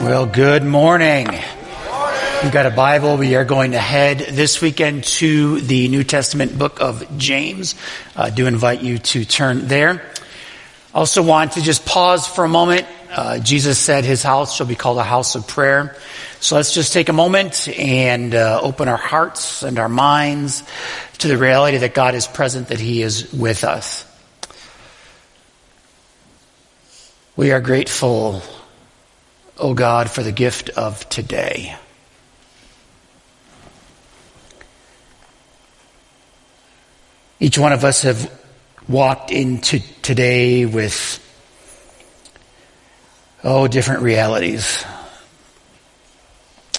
Well, good morning. You've got a Bible. We are going to head this weekend to the New Testament book of James. I do invite you to turn there. Also want to just pause for a moment. Uh, Jesus said his house shall be called a house of prayer. So let's just take a moment and uh, open our hearts and our minds to the reality that God is present, that he is with us. We are grateful O oh God, for the gift of today. Each one of us have walked into today with, oh, different realities.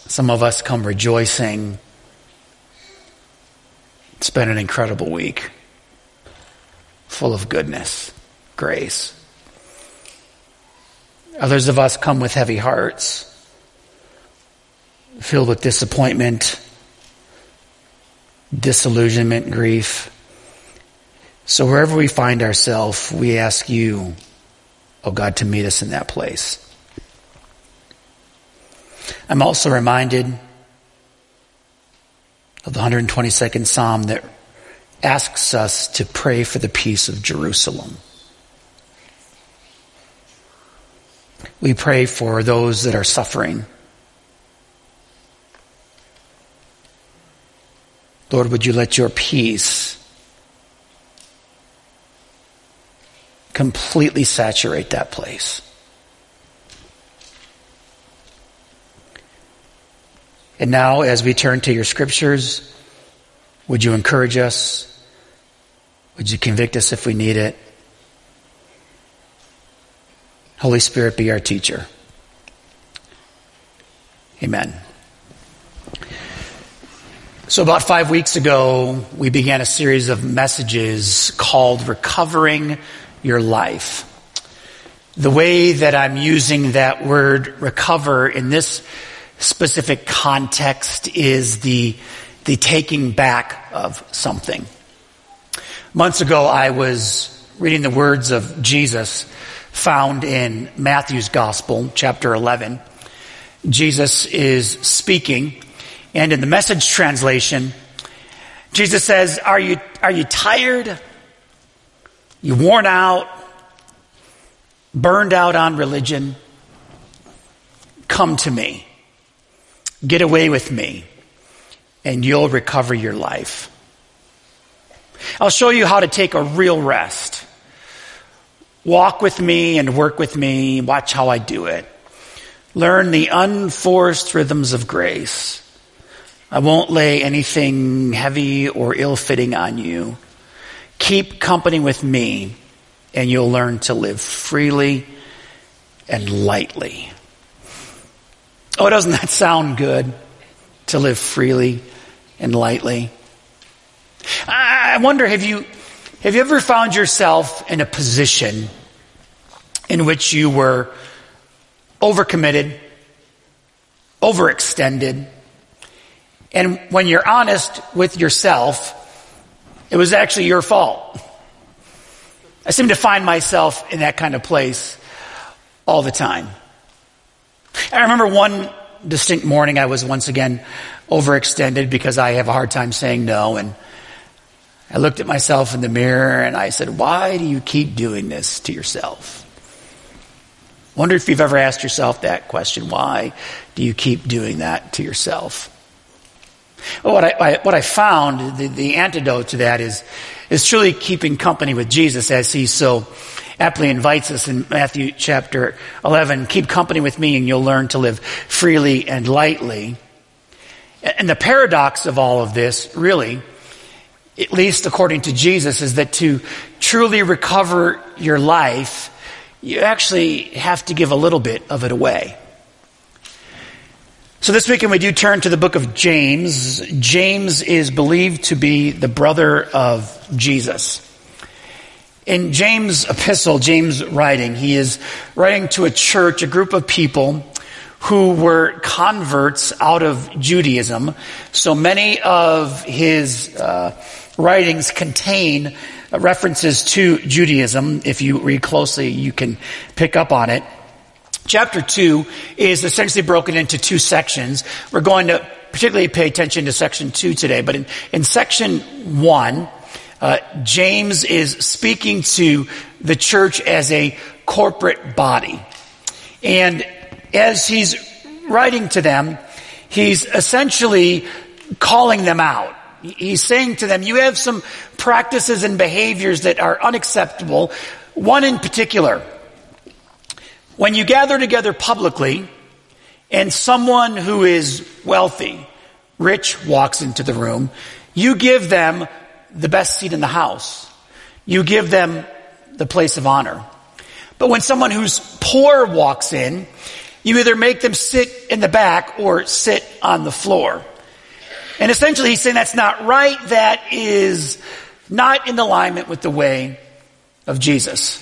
Some of us come rejoicing. It's been an incredible week, full of goodness, grace. Others of us come with heavy hearts, filled with disappointment, disillusionment, grief. So wherever we find ourselves, we ask you, oh God, to meet us in that place. I'm also reminded of the 122nd Psalm that asks us to pray for the peace of Jerusalem. We pray for those that are suffering. Lord, would you let your peace completely saturate that place? And now, as we turn to your scriptures, would you encourage us? Would you convict us if we need it? Holy Spirit, be our teacher. Amen. So, about five weeks ago, we began a series of messages called Recovering Your Life. The way that I'm using that word recover in this specific context is the, the taking back of something. Months ago, I was reading the words of Jesus found in Matthew's Gospel, chapter 11. Jesus is speaking, and in the message translation, Jesus says, Are you, are you tired? You worn out? Burned out on religion? Come to me. Get away with me, and you'll recover your life. I'll show you how to take a real rest Walk with me and work with me. Watch how I do it. Learn the unforced rhythms of grace. I won't lay anything heavy or ill fitting on you. Keep company with me, and you'll learn to live freely and lightly. Oh, doesn't that sound good? To live freely and lightly. I wonder, have you have you ever found yourself in a position in which you were overcommitted, overextended, and when you're honest with yourself, it was actually your fault? I seem to find myself in that kind of place all the time. I remember one distinct morning I was once again overextended because I have a hard time saying no and I looked at myself in the mirror and I said, Why do you keep doing this to yourself? Wonder if you've ever asked yourself that question. Why do you keep doing that to yourself? Well, what I, what I found, the, the antidote to that is, is truly keeping company with Jesus as he so aptly invites us in Matthew chapter 11. Keep company with me and you'll learn to live freely and lightly. And the paradox of all of this, really, at least according to Jesus, is that to truly recover your life, you actually have to give a little bit of it away. So this weekend we do turn to the book of James. James is believed to be the brother of Jesus. In James' epistle, James writing, he is writing to a church, a group of people who were converts out of Judaism. So many of his uh, writings contain references to Judaism. If you read closely, you can pick up on it. Chapter 2 is essentially broken into two sections. We're going to particularly pay attention to section 2 today, but in, in section 1, uh, James is speaking to the church as a corporate body. And as he's writing to them, he's essentially calling them out. He's saying to them, you have some practices and behaviors that are unacceptable. One in particular, when you gather together publicly and someone who is wealthy, rich walks into the room, you give them the best seat in the house. You give them the place of honor. But when someone who's poor walks in, you either make them sit in the back or sit on the floor. And essentially he's saying that's not right. That is not in alignment with the way of Jesus.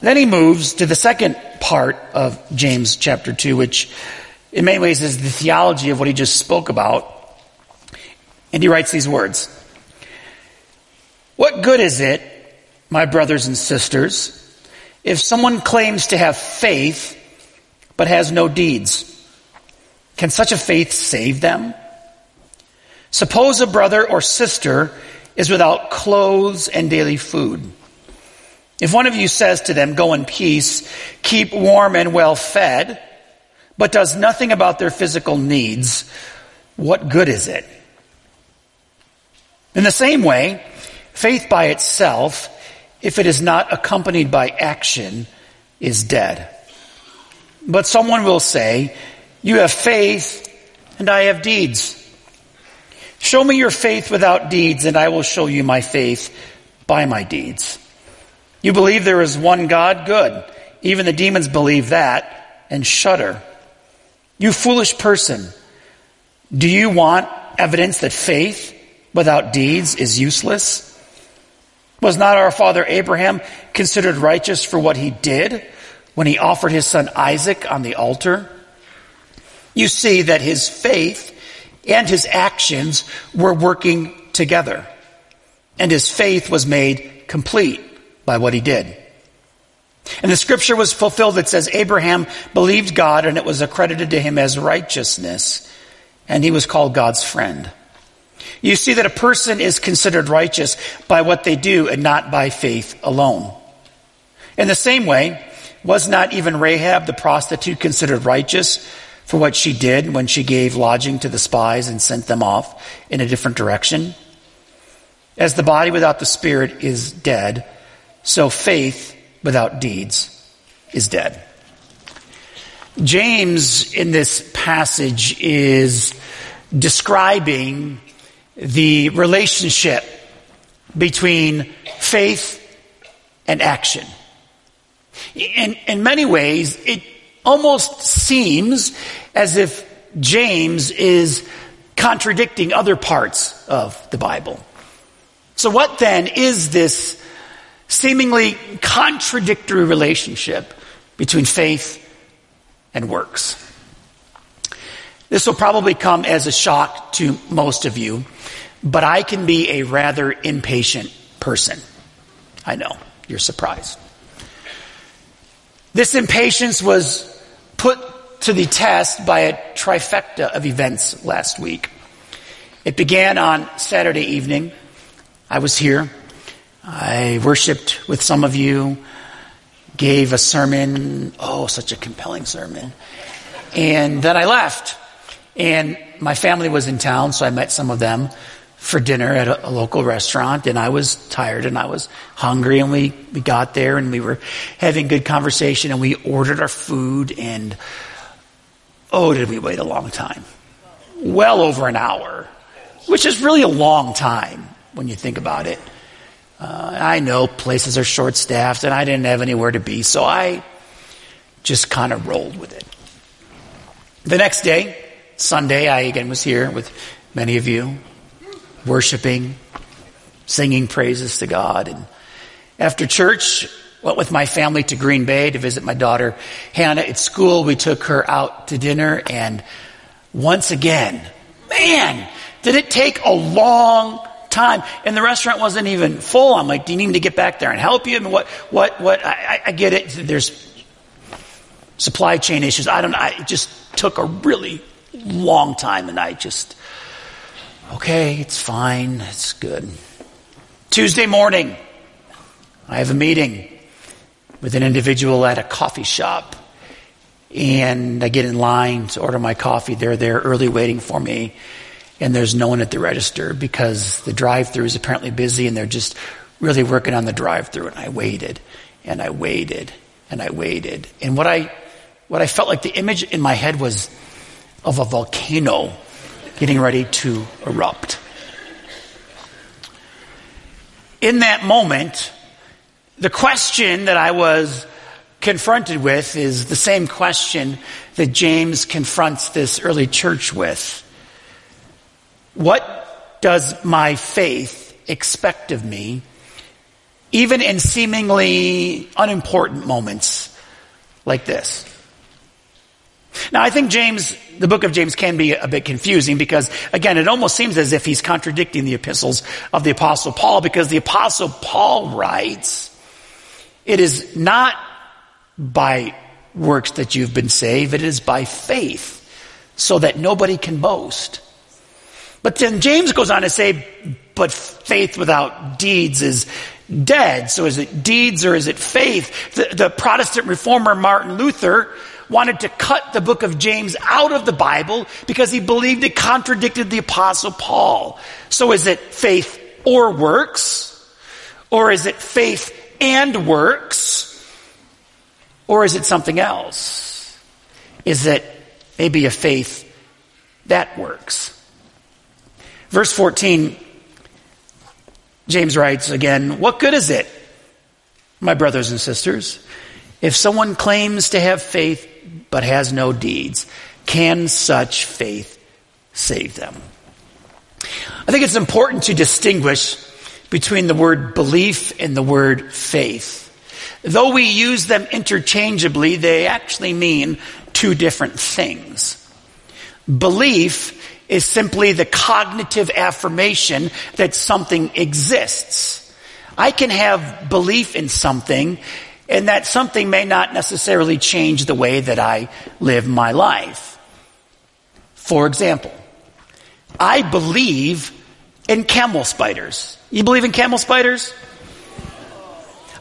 Then he moves to the second part of James chapter 2, which in many ways is the theology of what he just spoke about. And he writes these words. What good is it, my brothers and sisters, if someone claims to have faith but has no deeds? Can such a faith save them? Suppose a brother or sister is without clothes and daily food. If one of you says to them, go in peace, keep warm and well fed, but does nothing about their physical needs, what good is it? In the same way, faith by itself, if it is not accompanied by action, is dead. But someone will say, you have faith and I have deeds. Show me your faith without deeds and I will show you my faith by my deeds. You believe there is one God? Good. Even the demons believe that and shudder. You foolish person. Do you want evidence that faith without deeds is useless? Was not our father Abraham considered righteous for what he did when he offered his son Isaac on the altar? You see that his faith and his actions were working together. And his faith was made complete by what he did. And the scripture was fulfilled that says Abraham believed God and it was accredited to him as righteousness and he was called God's friend. You see that a person is considered righteous by what they do and not by faith alone. In the same way, was not even Rahab the prostitute considered righteous for what she did when she gave lodging to the spies and sent them off in a different direction? As the body without the spirit is dead, so faith without deeds is dead. James in this passage is describing the relationship between faith and action. In, in many ways, it almost seems as if James is contradicting other parts of the Bible. So what then is this seemingly contradictory relationship between faith and works. This will probably come as a shock to most of you, but I can be a rather impatient person. I know, you're surprised. This impatience was put to the test by a trifecta of events last week. It began on Saturday evening. I was here I worshiped with some of you, gave a sermon, oh, such a compelling sermon. And then I left. And my family was in town, so I met some of them for dinner at a, a, local restaurant and I was tired and I was hungry and we, we got there and we were having good conversation and we ordered our food and oh, did we wait a long time. Well over an hour, which is really a long time when you think about it. Uh, I know places are short staffed and I didn't have anywhere to be, so I just kind of rolled with it. The next day, Sunday, I again was here with many of you, worshiping, singing praises to God. And after church, went with my family to Green Bay to visit my daughter Hannah at school. We took her out to dinner and once again, man, did it take a long time. And the restaurant wasn't even full. I'm like, do you need me to get back there and help you? I mean, what, what, what? I, I get it. There's supply chain issues. I don't know. It just took a really long time and I just, okay, it's fine. It's good. Tuesday morning, I have a meeting with an individual at a coffee shop. And I get in line to order my coffee. They're there early waiting for me. And there's no one at the register because the drive through is apparently busy and they're just really working on the drive through. And I waited and I waited and I waited. And what I, what I felt like the image in my head was of a volcano getting ready to erupt. In that moment, the question that I was confronted with is the same question that James confronts this early church with. What does my faith expect of me, even in seemingly unimportant moments like this? Now, I think James, the book of James can be a bit confusing because, again, it almost seems as if he's contradicting the epistles of the apostle Paul because the apostle Paul writes, it is not by works that you've been saved, it is by faith so that nobody can boast. But then James goes on to say, but faith without deeds is dead. So is it deeds or is it faith? The, the Protestant reformer Martin Luther wanted to cut the book of James out of the Bible because he believed it contradicted the apostle Paul. So is it faith or works? Or is it faith and works? Or is it something else? Is it maybe a faith that works? Verse 14, James writes again, What good is it, my brothers and sisters, if someone claims to have faith but has no deeds, can such faith save them? I think it's important to distinguish between the word belief and the word faith. Though we use them interchangeably, they actually mean two different things. Belief is simply the cognitive affirmation that something exists. I can have belief in something and that something may not necessarily change the way that I live my life. For example, I believe in camel spiders. You believe in camel spiders?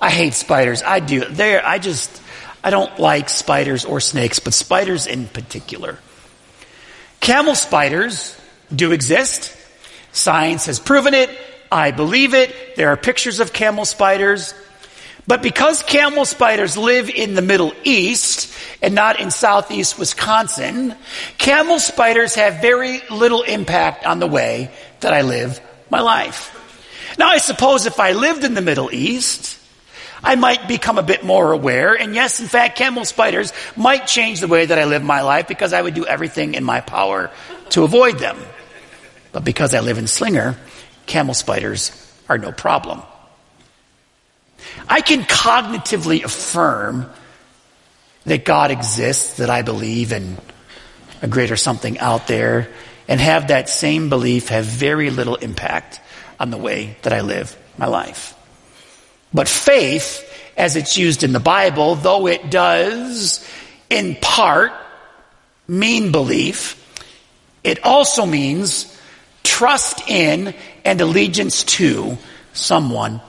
I hate spiders. I do. They I just I don't like spiders or snakes, but spiders in particular. Camel spiders do exist. Science has proven it. I believe it. There are pictures of camel spiders. But because camel spiders live in the Middle East and not in southeast Wisconsin, camel spiders have very little impact on the way that I live my life. Now I suppose if I lived in the Middle East, I might become a bit more aware. And yes, in fact, camel spiders might change the way that I live my life because I would do everything in my power to avoid them. But because I live in Slinger, camel spiders are no problem. I can cognitively affirm that God exists, that I believe in a greater something out there, and have that same belief have very little impact on the way that I live my life. But faith, as it's used in the Bible, though it does in part mean belief, it also means trust in and allegiance to someone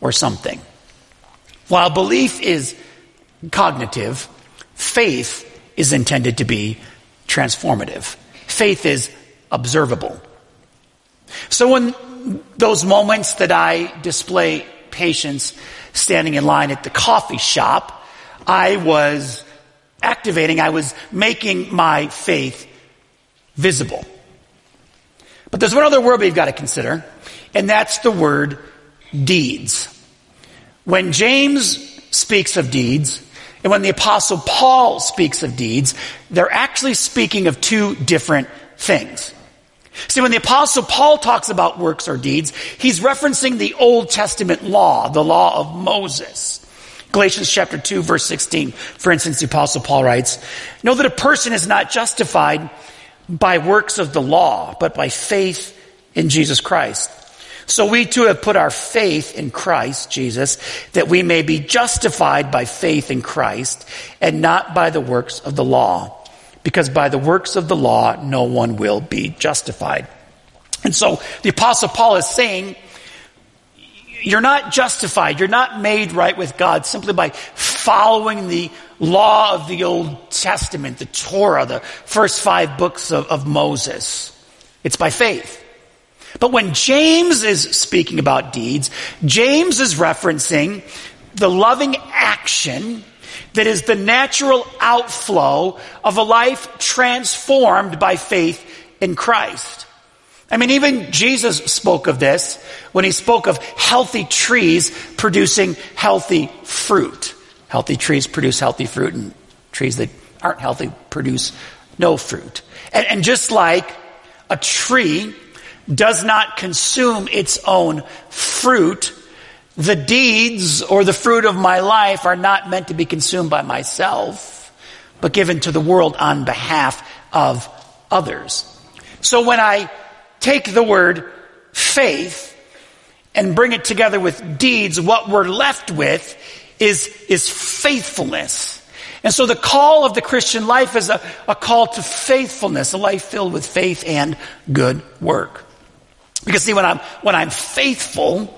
or something. While belief is cognitive, faith is intended to be transformative. Faith is observable. So in those moments that I display patience standing in line at the coffee shop, I was activating, I was making my faith visible. But there's one other word we've got to consider, and that's the word deeds. When James speaks of deeds, and when the apostle Paul speaks of deeds, they're actually speaking of two different things. See, when the apostle Paul talks about works or deeds, he's referencing the Old Testament law, the law of Moses. Galatians chapter 2 verse 16, for instance, the apostle Paul writes, know that a person is not justified by works of the law, but by faith in Jesus Christ. So we too have put our faith in Christ Jesus that we may be justified by faith in Christ and not by the works of the law. Because by the works of the law, no one will be justified. And so the apostle Paul is saying, you're not justified. You're not made right with God simply by following the law of the Old Testament, the Torah, the first five books of, of Moses. It's by faith. But when James is speaking about deeds, James is referencing the loving action that is the natural outflow of a life transformed by faith in Christ. I mean, even Jesus spoke of this when he spoke of healthy trees producing healthy fruit. Healthy trees produce healthy fruit, and trees that aren't healthy produce no fruit. And, and just like a tree does not consume its own fruit, the deeds or the fruit of my life are not meant to be consumed by myself, but given to the world on behalf of others. So when I take the word faith and bring it together with deeds, what we're left with is, is faithfulness. And so the call of the Christian life is a, a call to faithfulness, a life filled with faith and good work. Because see, when I'm, when I'm faithful,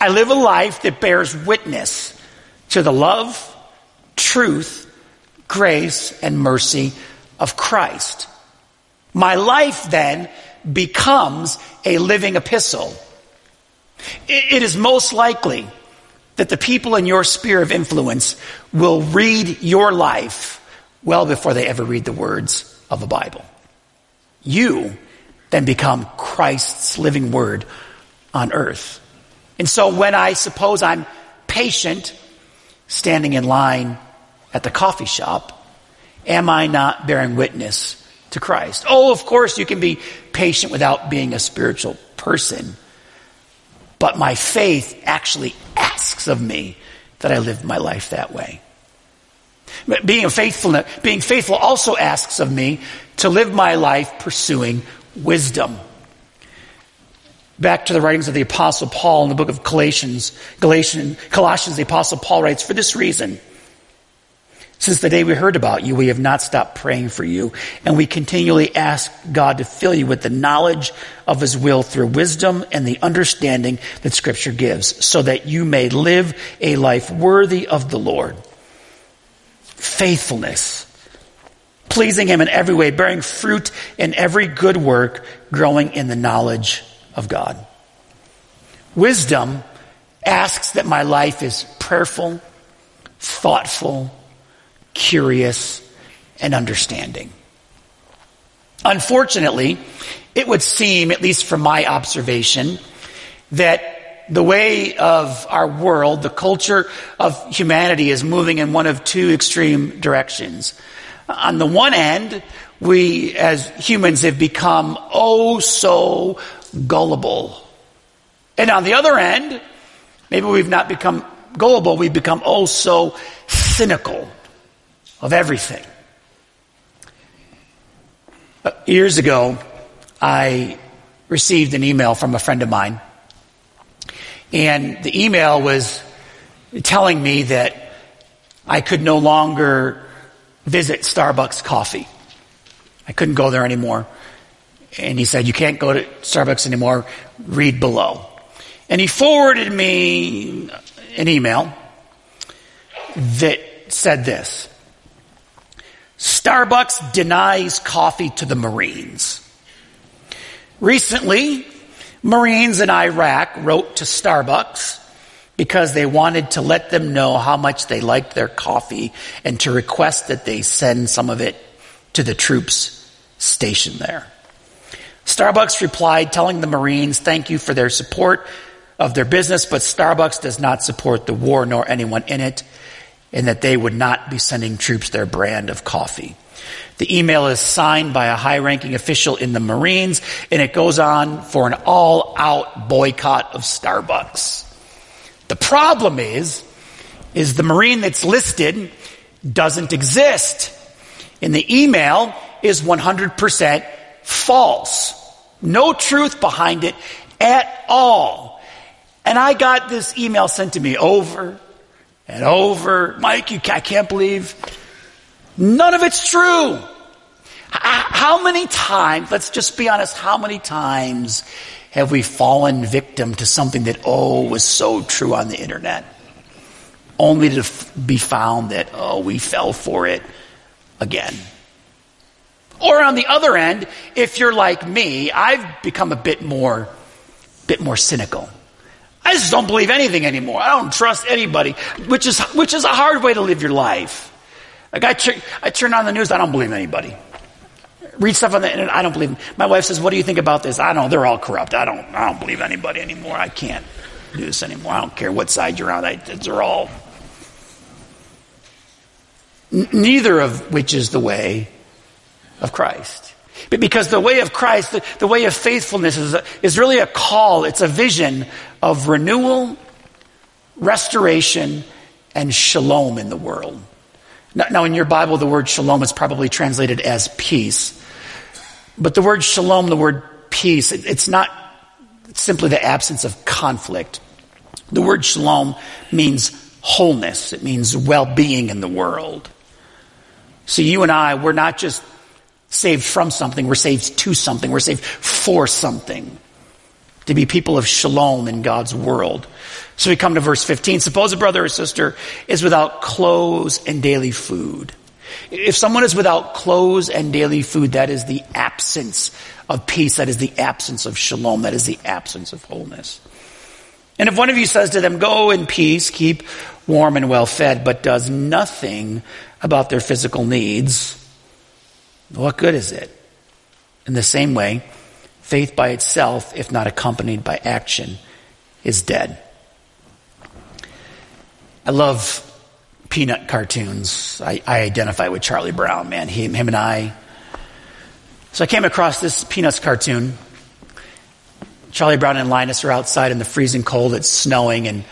I live a life that bears witness to the love, truth, grace, and mercy of Christ. My life then becomes a living epistle. it is most likely that the people in your sphere of influence will read your life well before they ever read the words of the Bible. You then become Christ's living word on earth. And so when I suppose I'm patient, standing in line at the coffee shop, am I not bearing witness to Christ? Oh, of course you can be patient without being a spiritual person. But my faith actually asks of me that I live my life that way. Being faithful, being faithful also asks of me to live my life pursuing wisdom. Back to the writings of the apostle Paul in the book of Galatians, Galatians, Colossians, the apostle Paul writes, for this reason, since the day we heard about you, we have not stopped praying for you, and we continually ask God to fill you with the knowledge of His will through wisdom and the understanding that Scripture gives, so that you may live a life worthy of the Lord. Faithfulness, pleasing Him in every way, bearing fruit in every good work, growing in the knowledge of God. Wisdom asks that my life is prayerful, thoughtful, curious, and understanding. Unfortunately, it would seem, at least from my observation, that the way of our world, the culture of humanity is moving in one of two extreme directions. On the one end, we as humans have become oh so gullible. And on the other end, maybe we've not become gullible, we've become oh so cynical of everything. Uh, years ago, I received an email from a friend of mine, and the email was telling me that I could no longer visit Starbucks coffee. I couldn't go there anymore. And he said, You can't go to Starbucks anymore. Read below. And he forwarded me an email that said this Starbucks denies coffee to the Marines. Recently, Marines in Iraq wrote to Starbucks because they wanted to let them know how much they liked their coffee and to request that they send some of it to the troops stationed there. Starbucks replied telling the Marines thank you for their support of their business, but Starbucks does not support the war nor anyone in it and that they would not be sending troops their brand of coffee. The email is signed by a high ranking official in the Marines, and it goes on for an all out boycott of Starbucks. The problem is, is the Marine that's listed doesn't exist. And the email is 100% false. No truth behind it at all. And I got this email sent to me over and over. Mike, you, I can't believe none of it's true. How many times, let's just be honest, how many times have we fallen victim to something that, oh, was so true on the internet? Only to be found that, oh, we fell for it again. Or on the other end, if you're like me, I've become a bit more, bit more cynical. I just don't believe anything anymore. I don't trust anybody, which is, which is a hard way to live your life. Like I, I turn on the news, I don't believe anybody. Read stuff on the internet, I don't believe them. My wife says, what do you think about this? I don't, they're all corrupt. I don't, I don't believe anybody anymore. I can't do this anymore. I don't care what side you're on. I, they're all, neither of which is the way of Christ. But because the way of Christ, the, the way of faithfulness is, a, is really a call, it's a vision of renewal, restoration, and shalom in the world. Now, in your Bible, the word shalom is probably translated as peace. But the word shalom, the word peace, it, it's not simply the absence of conflict. The word shalom means wholeness, it means well being in the world. So you and I, we're not just saved from something, we're saved to something, we're saved for something. To be people of shalom in God's world. So we come to verse 15. Suppose a brother or sister is without clothes and daily food. If someone is without clothes and daily food, that is the absence of peace. That is the absence of shalom. That is the absence of wholeness. And if one of you says to them, go in peace, keep warm and well fed, but does nothing about their physical needs, what good is it? In the same way, faith by itself, if not accompanied by action, is dead. I love Peanuts cartoons. I, I identify with Charlie Brown, man. He, him and I. So I came across this Peanuts cartoon. Charlie Brown and Linus are outside in the freezing cold. It's snowing, and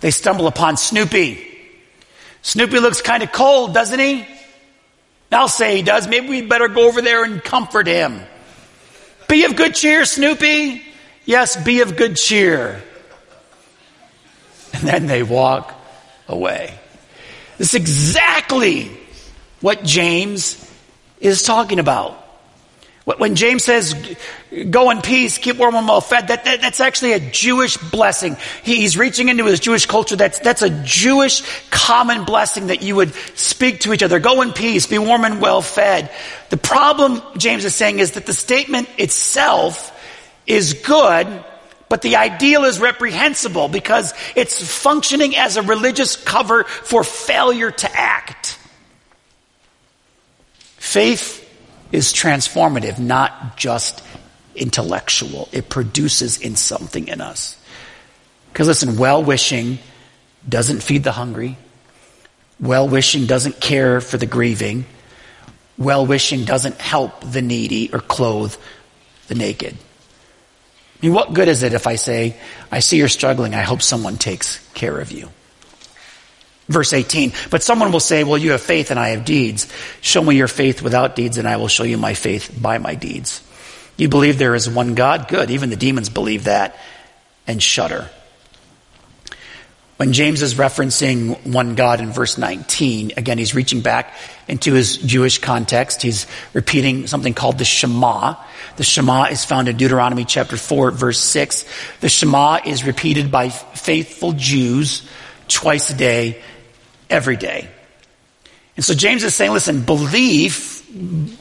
they stumble upon Snoopy. Snoopy looks kind of cold, doesn't he? I'll say he does. Maybe we better go over there and comfort him. Be of good cheer, Snoopy. Yes, be of good cheer. And then they walk away. This is exactly what James is talking about. When James says, go in peace, keep warm and well fed, that, that, that's actually a Jewish blessing. He, he's reaching into his Jewish culture. That's, that's a Jewish common blessing that you would speak to each other. Go in peace, be warm and well fed. The problem, James is saying, is that the statement itself is good, but the ideal is reprehensible because it's functioning as a religious cover for failure to act. Faith is transformative, not just intellectual. It produces in something in us. Because listen, well wishing doesn't feed the hungry. Well wishing doesn't care for the grieving. Well wishing doesn't help the needy or clothe the naked. I mean, what good is it if I say, I see you're struggling, I hope someone takes care of you? Verse 18. But someone will say, well, you have faith and I have deeds. Show me your faith without deeds and I will show you my faith by my deeds. You believe there is one God? Good. Even the demons believe that and shudder. When James is referencing one God in verse 19, again, he's reaching back into his Jewish context. He's repeating something called the Shema. The Shema is found in Deuteronomy chapter 4, verse 6. The Shema is repeated by faithful Jews twice a day every day. And so James is saying, listen, belief,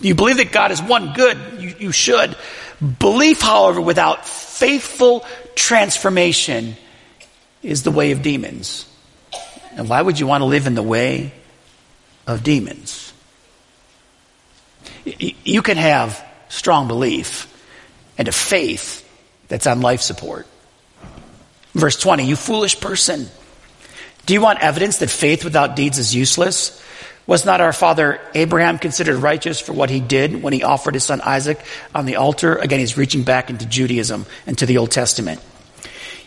you believe that God is one, good, you, you should. Belief, however, without faithful transformation is the way of demons. And why would you want to live in the way of demons? You can have strong belief and a faith that's on life support. Verse 20, you foolish person. Do you want evidence that faith without deeds is useless? Was not our father Abraham considered righteous for what he did when he offered his son Isaac on the altar? Again, he's reaching back into Judaism and to the Old Testament.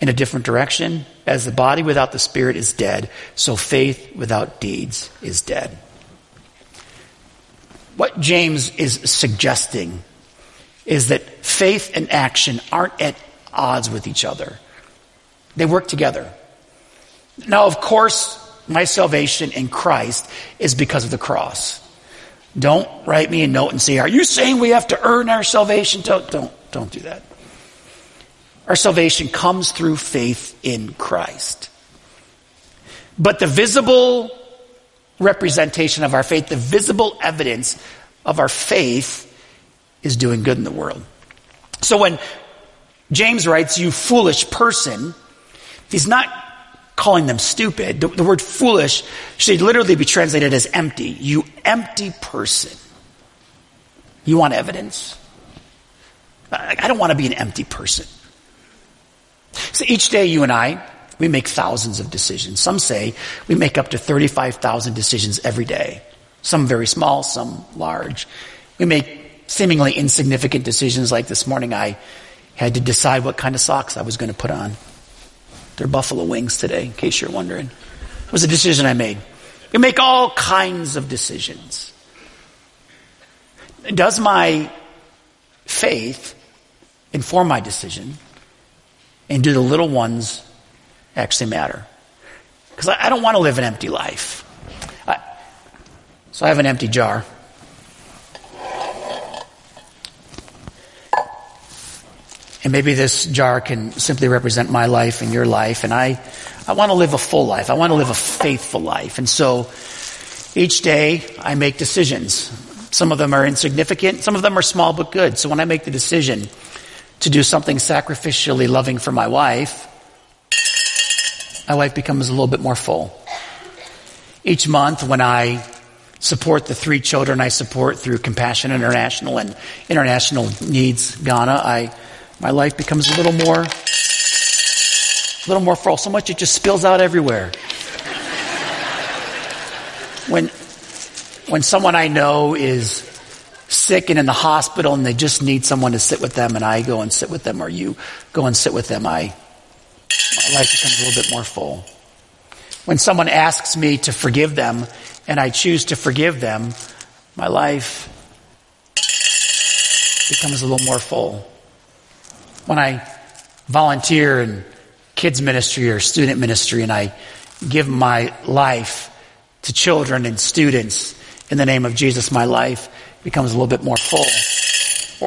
in a different direction? As the body without the spirit is dead, so faith without deeds is dead. What James is suggesting is that faith and action aren't at odds with each other. They work together. Now, of course, my salvation in Christ is because of the cross. Don't write me a note and say, Are you saying we have to earn our salvation? Don't, don't, don't do that. Our salvation comes through faith in Christ. But the visible representation of our faith, the visible evidence of our faith, is doing good in the world. So when James writes, You foolish person, he's not calling them stupid. The, the word foolish should literally be translated as empty. You empty person. You want evidence? I, I don't want to be an empty person. So each day, you and I, we make thousands of decisions. Some say we make up to 35,000 decisions every day. Some very small, some large. We make seemingly insignificant decisions like this morning I had to decide what kind of socks I was going to put on. They're buffalo wings today, in case you're wondering. It was a decision I made. You make all kinds of decisions. Does my faith inform my decision? And do the little ones actually matter? Because I, I, don't want to live an empty life. I, so I have an empty jar. And maybe this jar can simply represent my life and your life. And I, I want to live a full life. I want to live a faithful life. And so each day I make decisions. Some of them are insignificant. Some of them are small but good. So when I make the decision to do something sacrificially loving for my wife, my life becomes a little bit more full. Each month when I support the three children I support through Compassion International and International Needs Ghana, I my life becomes a little more, a little more full. So much it just spills out everywhere. When, when someone I know is sick and in the hospital and they just need someone to sit with them and I go and sit with them or you go and sit with them, I, my life becomes a little bit more full. When someone asks me to forgive them and I choose to forgive them, my life becomes a little more full when I volunteer in kids ministry or student ministry and I give my life to children and students in the name of Jesus, my life becomes a little bit more full.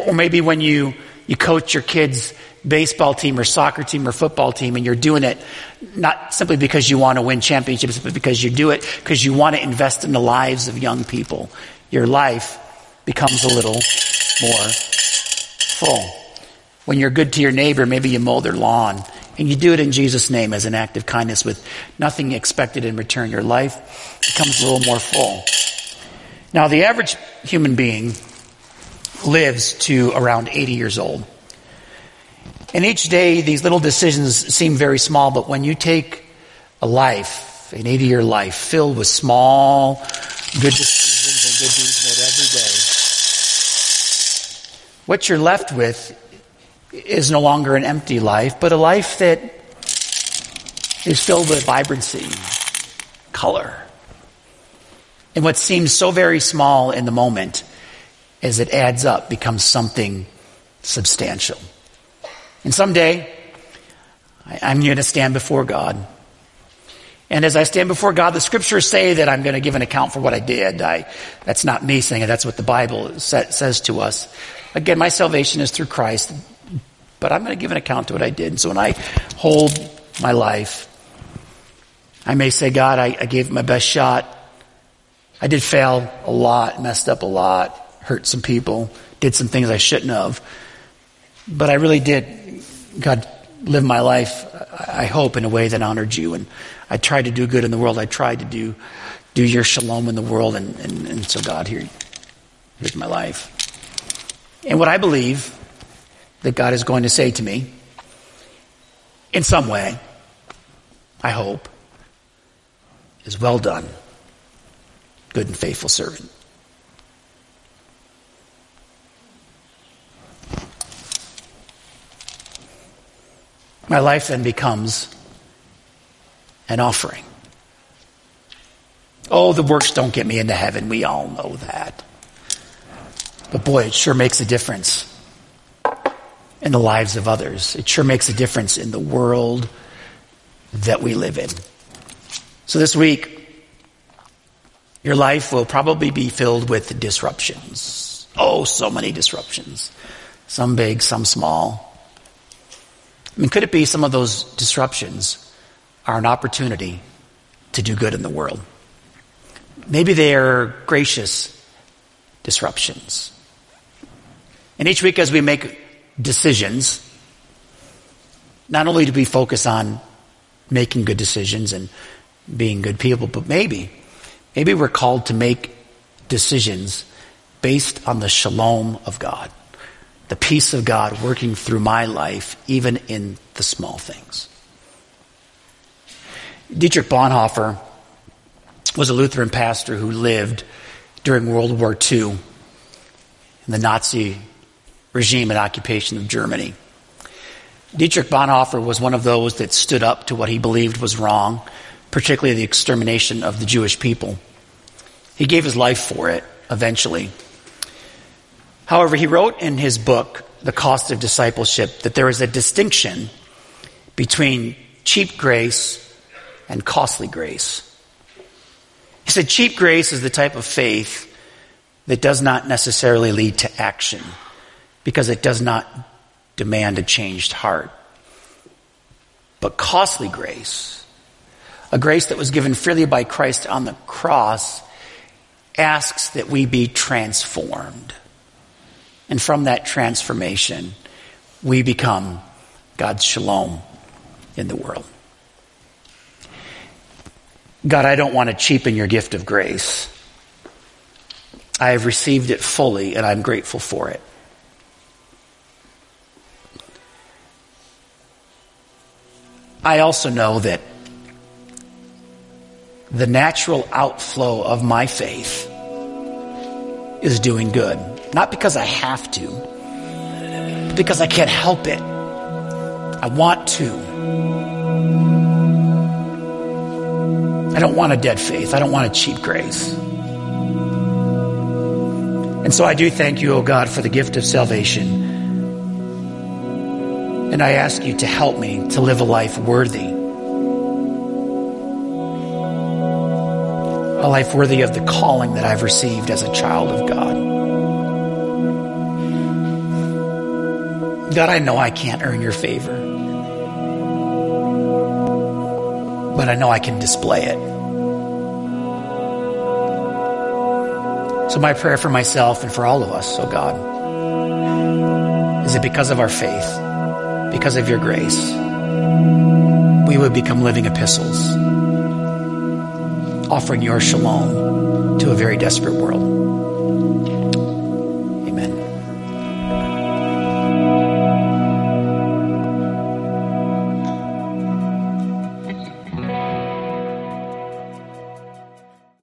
Or, maybe when you, you coach your kids baseball team or soccer team or football team and you're doing it not simply because you want to win championships, but because you do it because you want to invest in the lives of young people. Your life becomes a little more full. When you're good to your neighbor, maybe you mow their lawn. And you do it in Jesus' name as an act of kindness with nothing expected in return. Your life becomes a little more full. Now, the average human being lives to around 80 years old. And each day, these little decisions seem very small, but when you take a life, an 80 year life, filled with small, good decisions and good deeds made every day, what you're left with is no longer an empty life, but a life that is filled with vibrancy, color. And what seems so very small in the moment, as it adds up, becomes something substantial. And someday, I'm going to stand before God. And as I stand before God, the scriptures say that I'm going to give an account for what I did. I, that's not me saying it. That's what the Bible sa- says to us. Again, my salvation is through Christ but I'm going to give an account to what I did. And so when I hold my life, I may say, God, I, I gave my best shot. I did fail a lot, messed up a lot, hurt some people, did some things I shouldn't have. But I really did, God, live my life, I hope, in a way that honored you. And I tried to do good in the world. I tried to do, do your shalom in the world. And, and, and so, God, here, here's my life. And what I believe that God is going to say to me in some way, I hope, is well done, good and faithful servant. My life then becomes an offering. Oh, the works don't get me into heaven. We all know that. But boy, it sure makes a difference in the lives of others. It sure makes a difference in the world that we live in. So this week, your life will probably be filled with disruptions. Oh, so many disruptions. Some big, some small. I mean, could it be some of those disruptions are an opportunity to do good in the world? Maybe they are gracious disruptions. And each week as we make decisions, not only do we focus on making good decisions and being good people, but maybe, maybe we're called to make decisions based on the shalom of God, the peace of God working through my life, even in the small things. Dietrich Bonhoeffer was a Lutheran pastor who lived during World War II in the Nazi regime and occupation of Germany. Dietrich Bonhoeffer was one of those that stood up to what he believed was wrong, particularly the extermination of the Jewish people. He gave his life for it eventually. However, he wrote in his book, The Cost of Discipleship, that there is a distinction between cheap grace and costly grace. He said cheap grace is the type of faith that does not necessarily lead to action because it does not demand a changed heart. But costly grace, a grace that was given freely by Christ on the cross, asks that we be transformed. And from that transformation, we become God's shalom in the world. God, I don't want to cheapen your gift of grace. I have received it fully and I'm grateful for it. I also know that the natural outflow of my faith is doing good. Not because I have to, but because I can't help it. I want to. I don't want a dead faith. I don't want a cheap grace. And so I do thank you, O oh God, for the gift of salvation. And I ask you to help me to live a life worthy. A life worthy of the calling that I've received as a child of God. God, I know I can't earn your favor. but I know I can display it. So, my prayer for myself and for all of us, oh God, is that because of our faith, because of your grace, we would become living epistles, offering your shalom to a very desperate world.